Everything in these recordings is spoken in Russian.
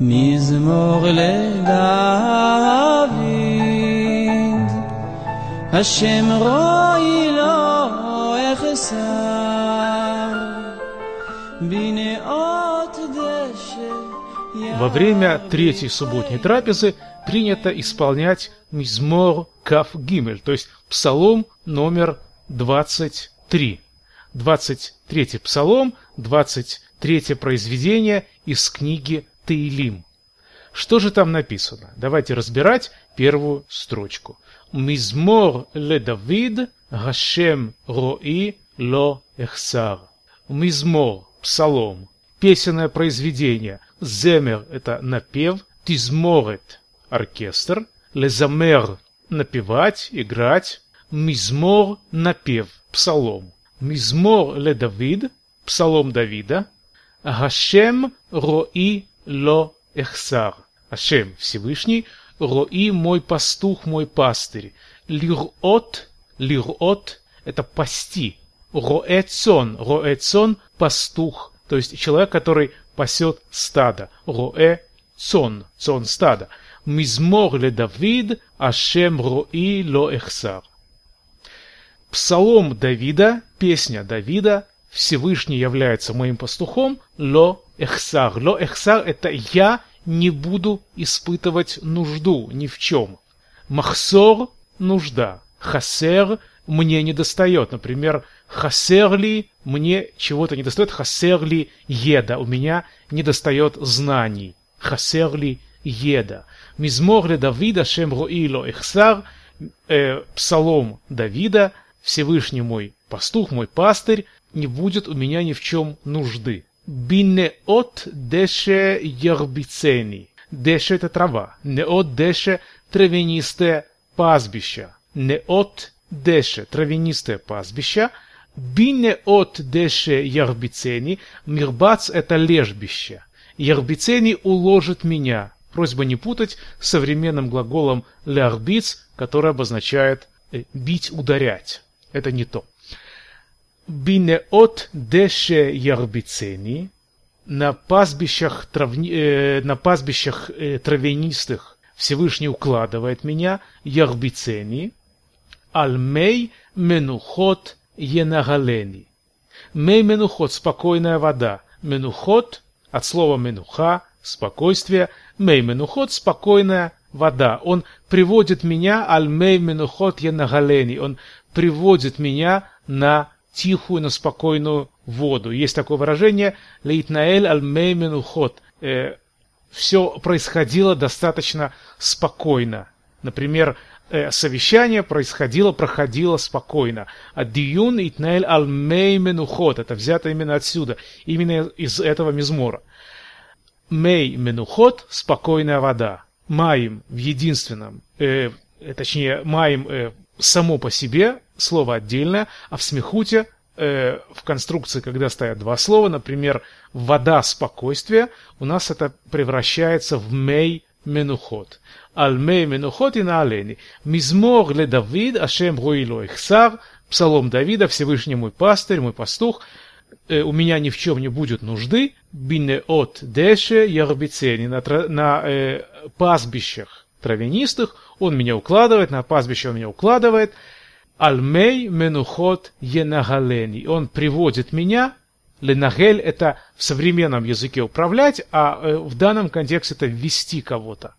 מזמור לדוד, השם רואי לו אחסר, בנאות דשא Во время третьей субботней трапезы принято исполнять мизмор каф гимель, то есть псалом номер 23. 23 псалом, 23 произведение из книги Таилим. Что же там написано? Давайте разбирать первую строчку. Мизмор ле Давид, Гашем рои ло эхсар. Мизмор, псалом, песенное произведение. Земер – это напев, тизморет – оркестр, лезамер – напевать, играть, мизмор – напев, псалом. Мизмор ле Давид, псалом Давида, Гашем рои ло эхсар. Ашем Всевышний, рои мой пастух, мой пастырь. Лирот, лирот – это пасти. Роэцон, роэцон – пастух, то есть человек, который пасет стадо. Роэ цон, цон стада. Мизмор ле Давид, Ашем рои ло эхсар. Псалом Давида, песня Давида, Всевышний является моим пастухом, ло эхсар. Ло эхсар – это я не буду испытывать нужду ни в чем. Махсор – нужда. Хасер – мне не достает. Например, хасерли – мне чего-то не достает. Хасерли – еда. У меня не достает знаний. Хасерли – еда. Мизмор ле Давида шем роило эхсар э, – псалом Давида – Всевышний мой пастух, мой пастырь, не будет у меня ни в чем нужды. Бинеот деше ярбицени. Деше это трава. Неот деше травянистое пастбище. Неот деше травянистое пастбище. Бинеот деше ярбицени. Мирбац это лежбище. Ярбицени уложит меня. Просьба не путать с современным глаголом лярбиц, который обозначает бить, ударять. Это не то. Бинеот деше ярбицени на пастбищах, травни, э, на пастбищах э, травянистых Всевышний укладывает меня, ярбицени, альмей менухот енагалени. Мей менухот – спокойная вода. Менухот – от слова менуха – спокойствие. Мей менухот – спокойная вода. Он приводит меня, аль-мей менухот енагалени. Он приводит меня на тихую, на спокойную воду. Есть такое выражение «Лейтнаэль аль-мей менухот». Э, Все происходило достаточно спокойно. Например, э, совещание происходило, проходило спокойно. А диюн итнаэль аль-мей менухот. Это взято именно отсюда, именно из этого мизмора. Мей менухот – спокойная вода. Маим в единственном, э, точнее, маим э, само по себе слово отдельное, а в смехуте э, в конструкции, когда стоят два слова, например, вода спокойствие, у нас это превращается в мей менухот. Аль мей менухот и на олени. Мизмор ле Давид, ашем руило ихсар, псалом Давида, Всевышний мой пастырь, мой пастух, э, у меня ни в чем не будет нужды, бине от деше ярбицени, на, на э, пастбищах травянистых, он меня укладывает, на пастбище он меня укладывает, Альмей менухот енагалени. Он приводит меня, ленагель это в современном языке управлять, а э, в данном контексте это ввести кого-то.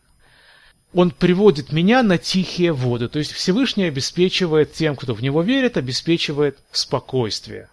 Он приводит меня на тихие воды, то есть Всевышний обеспечивает тем, кто в него верит, обеспечивает спокойствие.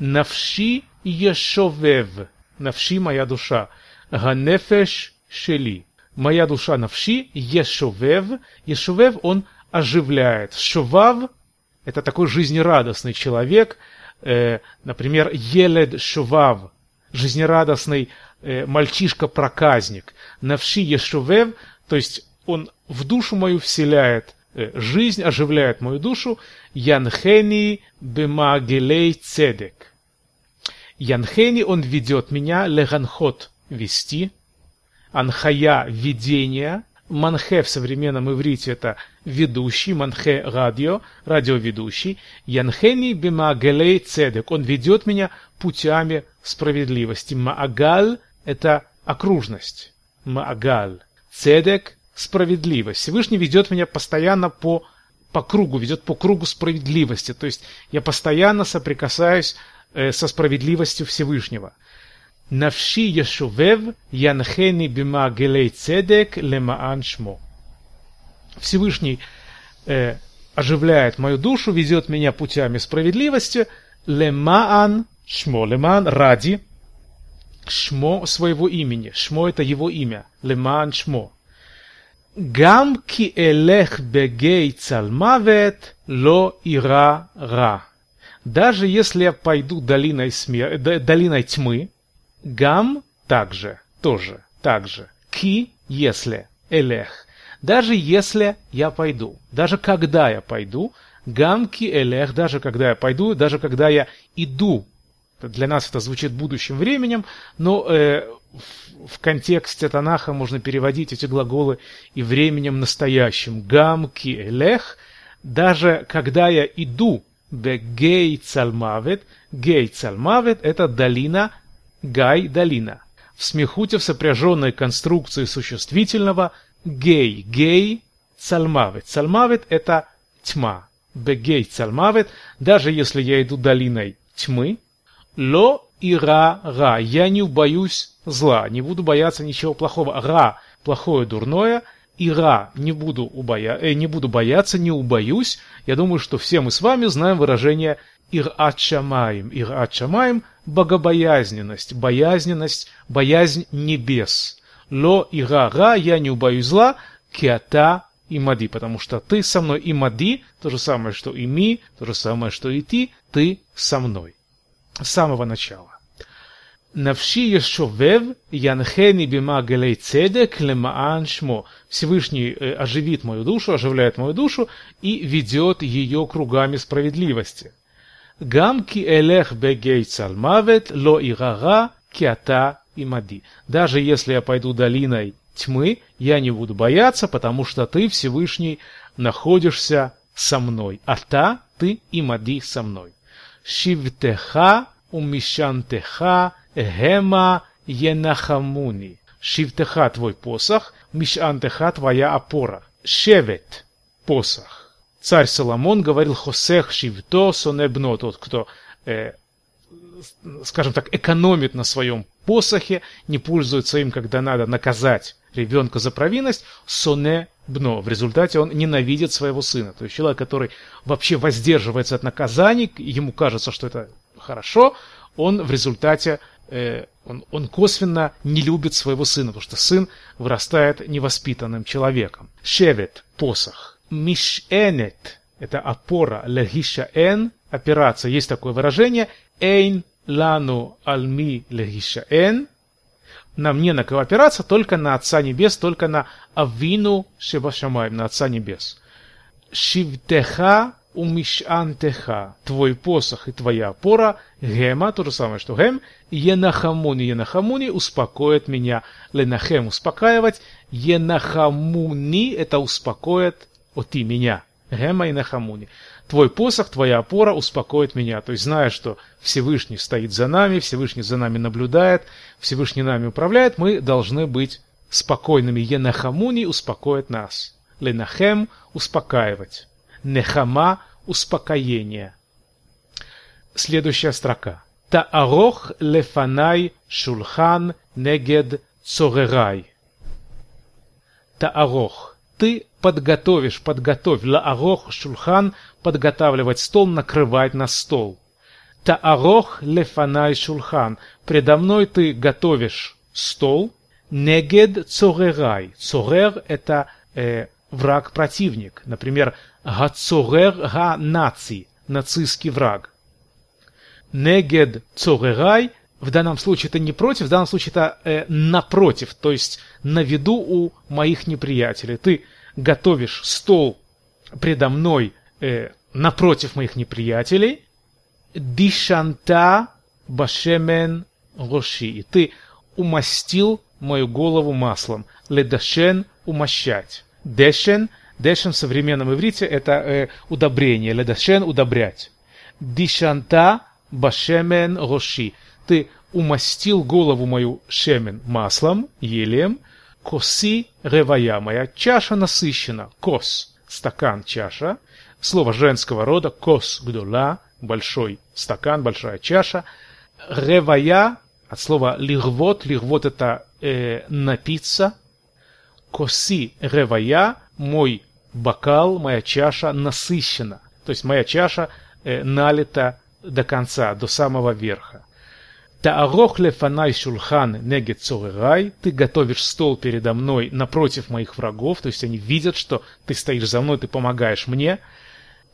Навши ешовев, навши моя душа, ганефеш шели. Моя душа навши ешовев, ешовев он оживляет. Шував – это такой жизнерадостный человек, э, например, Елед Шував, жизнерадостный э, мальчишка-проказник. Навши Ешувев, то есть он в душу мою вселяет э, жизнь, оживляет мою душу. Янхени бемагелей цедек. Янхени, он ведет меня, леганхот – вести, анхая – видение, Манхе в современном иврите это ведущий, манхе радио, радиоведущий. Янхени бимаагалей цедек. Он ведет меня путями справедливости. Маагаль это окружность. Маагаль. Цедек – справедливость. Всевышний ведет меня постоянно по, по кругу, ведет по кругу справедливости. То есть я постоянно соприкасаюсь э, со справедливостью Всевышнего. Навши Ешувев Янхени Бимагелей Цедек Лемаан Шмо. Всевышний э, оживляет мою душу, ведет меня путями справедливости. Лемаан Шмо. Лемаан ради Шмо своего имени. Шмо это его имя. Лемаан Шмо. Гам ки элех бегей цалмавет ло ира ра. Даже если я пойду долиной, смер... долиной тьмы, гам также, тоже, также. Ки, если, элех. Даже если я пойду, даже когда я пойду, гам ки элех, даже когда я пойду, даже когда я иду для нас это звучит будущим временем, но э, в, в контексте Танаха можно переводить эти глаголы и временем настоящим. Гам ки элех, даже когда я иду, бегей цальмавет, гей цальмавет – это долина, гай – долина. В смехуте в сопряженной конструкции существительного гей, гей, цальмавет. Цальмавет – это тьма. Бегей цальмавет, даже если я иду долиной тьмы, Ло и ра ра. Я не боюсь зла, не буду бояться ничего плохого. Ра – плохое, дурное. И ра – не буду, убоя... э, не буду бояться, не убоюсь. Я думаю, что все мы с вами знаем выражение «ират шамаем». «Ират шамаем» – богобоязненность, боязненность, боязнь небес. Ло и ра я не убоюсь зла, киата и мади, потому что ты со мной и мади, то же самое, что и ми, то же самое, что и ты, ты со мной с самого начала. Навши Ешовев Янхени Бима Галей Цедек Лемаан Шмо. Всевышний э, оживит мою душу, оживляет мою душу и ведет ее кругами справедливости. Гамки Элех Бегей Цалмавет Ло Ирара Киата Имади. Даже если я пойду долиной тьмы, я не буду бояться, потому что ты, Всевышний, находишься со мной. А та, ты и Мади со мной. שבטך ומשענתך המה ינחמוני. שבטך твой посох, мишантеха твоя опора. Шевет – посох. Царь Соломон говорил «Хосех шивто сонебно» – тот, кто, э, скажем так, экономит на своем посохе, не пользуется им, когда надо наказать ребенка за провинность, соне бно. В результате он ненавидит своего сына. То есть человек, который вообще воздерживается от наказаний, ему кажется, что это хорошо, он в результате э, он, он косвенно не любит своего сына, потому что сын вырастает невоспитанным человеком. Шевет – посох. Мишенет – это опора. Легиша эн – опираться. Есть такое выражение. Эйн лану альми легиша эн – нам не на кого опираться, только на Отца Небес, только на Авину Шебашамаем, на Отца Небес. Шивтеха умишантеха, твой посох и твоя опора, гема, то же самое, что гем, енахамуни, енахамуни, успокоит меня, ленахем, успокаивать, енахамуни, это успокоит, оти, меня, гема и нахамуни. Твой посох, твоя опора успокоит меня. То есть, зная, что Всевышний стоит за нами, Всевышний за нами наблюдает, Всевышний нами управляет, мы должны быть спокойными. Енахамуни успокоит нас. Ленахем – успокаивать. Нехама – успокоение. Следующая строка. Таарох лефанай шулхан негед цорерай. Таарох ты подготовишь, подготовь, лаарох шульхан, подготавливать стол, накрывать на стол. Таарох лефанай шульхан, предо мной ты готовишь стол, негед цорерай. Цорер – это э, враг-противник. Например, гацорер га наци, нацистский враг. Негед цорерай в данном случае это не против, в данном случае это э, напротив, то есть на виду у моих неприятелей. Ты готовишь стол предо мной э, напротив моих неприятелей. Дишанта башемен роши. Ты умастил мою голову маслом. Ледашен умощать. Дешен, דשן в современном иврите это э, удобрение. לדשן удобрять. דישנת בשמן ראשי ты умастил голову мою שמן маслом, елем, כוסי רוויה. Моя чаша насыщена. כוס. Стакан, чаша. Слово женского рода. כוס גדולה. Большой стакан, большая чаша. רוויה. От слова לרוות. לרוות это э, напиться. Коси ревая. Мой бокал, моя чаша насыщена. То есть моя чаша э, налита до конца, до самого верха. Таарох лефанай шульхан негет цорерай. Ты готовишь стол передо мной напротив моих врагов. То есть они видят, что ты стоишь за мной, ты помогаешь мне.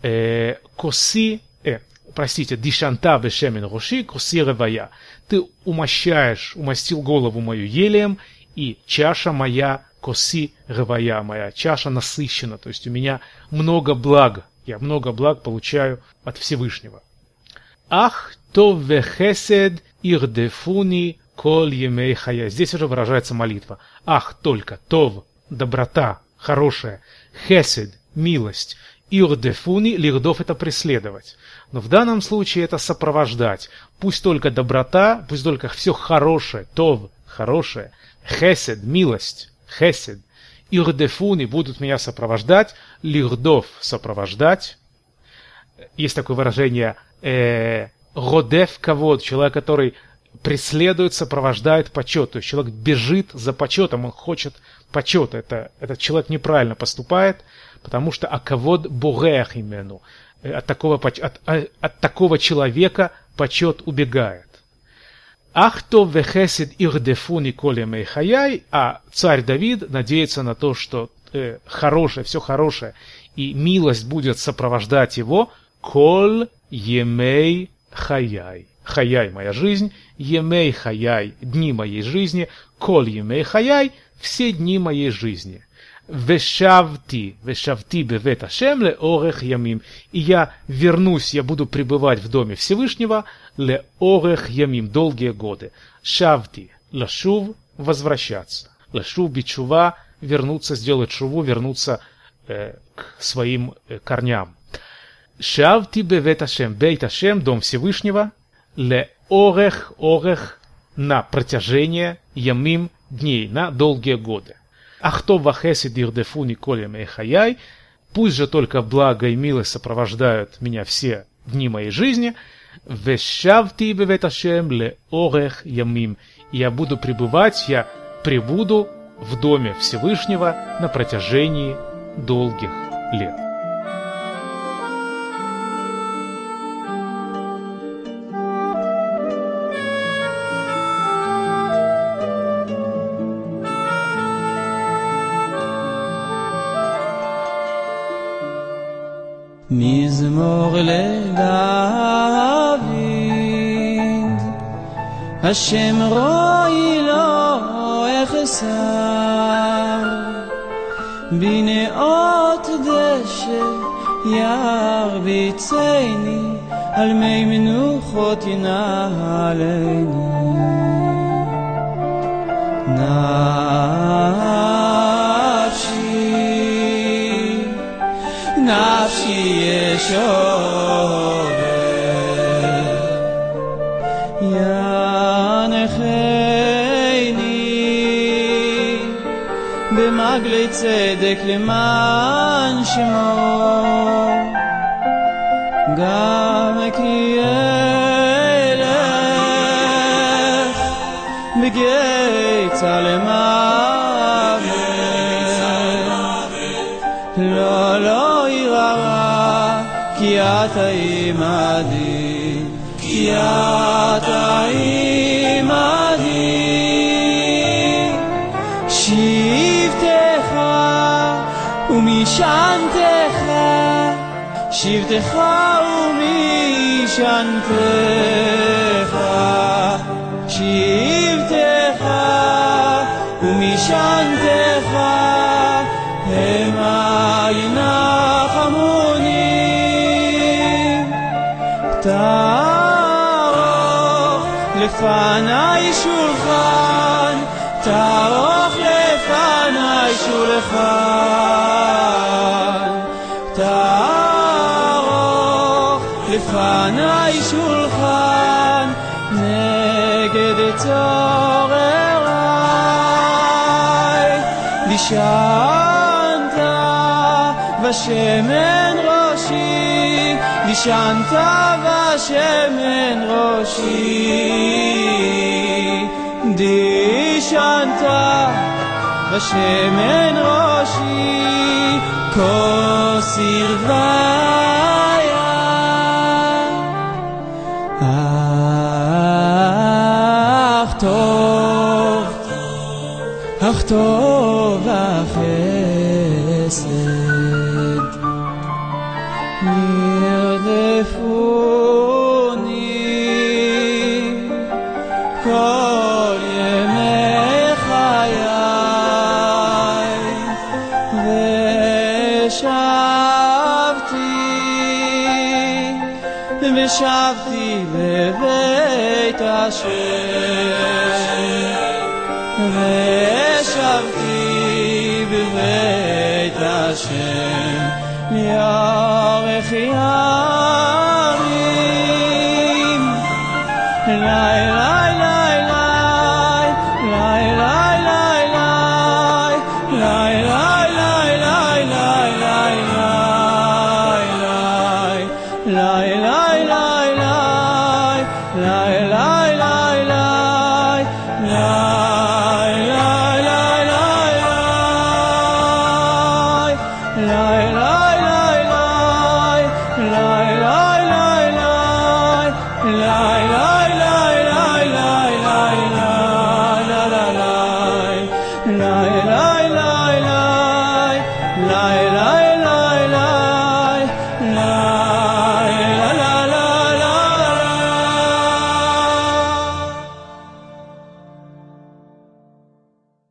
Э, коси, э, простите, дишанта бешемен роши, коси ревая. Ты умощаешь, умастил голову мою елеем, и чаша моя коси ревая, моя чаша насыщена. То есть у меня много благ. Я много благ получаю от Всевышнего. Ах, то вехесед ирдефуни коль емей. Здесь уже выражается молитва. Ах, только, тов, доброта, хорошая, хесед, милость, ирдефуни, лирдов это преследовать. Но в данном случае это сопровождать. Пусть только доброта, пусть только все хорошее, тов, хорошее, хесед, милость, хесед, ирдефуни будут меня сопровождать, лирдов сопровождать. Есть такое выражение э, родев кавод, человек, который преследует, сопровождает почет. То есть человек бежит за почетом, он хочет почета. Это, этот человек неправильно поступает, потому что аковод богеах имену. От такого, от, от такого человека почет убегает. Ахто вехесед ирдефуни коли мейхаяй, а царь Давид надеется на то, что э, хорошее, все хорошее, и милость будет сопровождать его, коль емей хаяй. Хаяй моя жизнь, емей хаяй дни моей жизни, коль емей хаяй все дни моей жизни. Вешавти, вешавти бевет Ашем ле орех ямим. И я вернусь, я буду пребывать в доме Всевышнего ле орех ямим, долгие годы. Шавти, лашув, возвращаться. Лашув бичува, вернуться, сделать шуву, вернуться э, к своим э, корням. Шавти бевет Ашем, бейт Ашем, дом Всевышнего, ле орех, орех, на протяжение ямим дней, на долгие годы. Ахто вахесид ирдефуни коля мейхаяй, пусть же только благо и милость сопровождают меня все дни моей жизни, вешавти бевет Ашем ле орех ямим, я буду пребывать, я пребуду в доме Всевышнего на протяжении долгих лет. השם רואי לו אחסר, בנאות דשא ירביצני, על מי מנוחות ינהלני. נפשי נפשי ישובר במגלי צדק למען שמו גם כי אלך בגיא למוות לא, לא יראה, כי אתה עמדי, כי אתה שבטך ומשענתך, שבטך ומשענתך, המה ינחמוני. תערוך לפניי שולחן, תערוך לפניי שולחן. לפניי שולחן נגד צורריי. נשענת בשמן ראשי, נשענת בשמן ראשי. דשנת בשמן ראשי, כה סירבה אך טוב החסד, נרדפוני כל ימי חיי, ושבתי, ושבתי לבית השם, די ביבייטע שיין מיר אָרחייע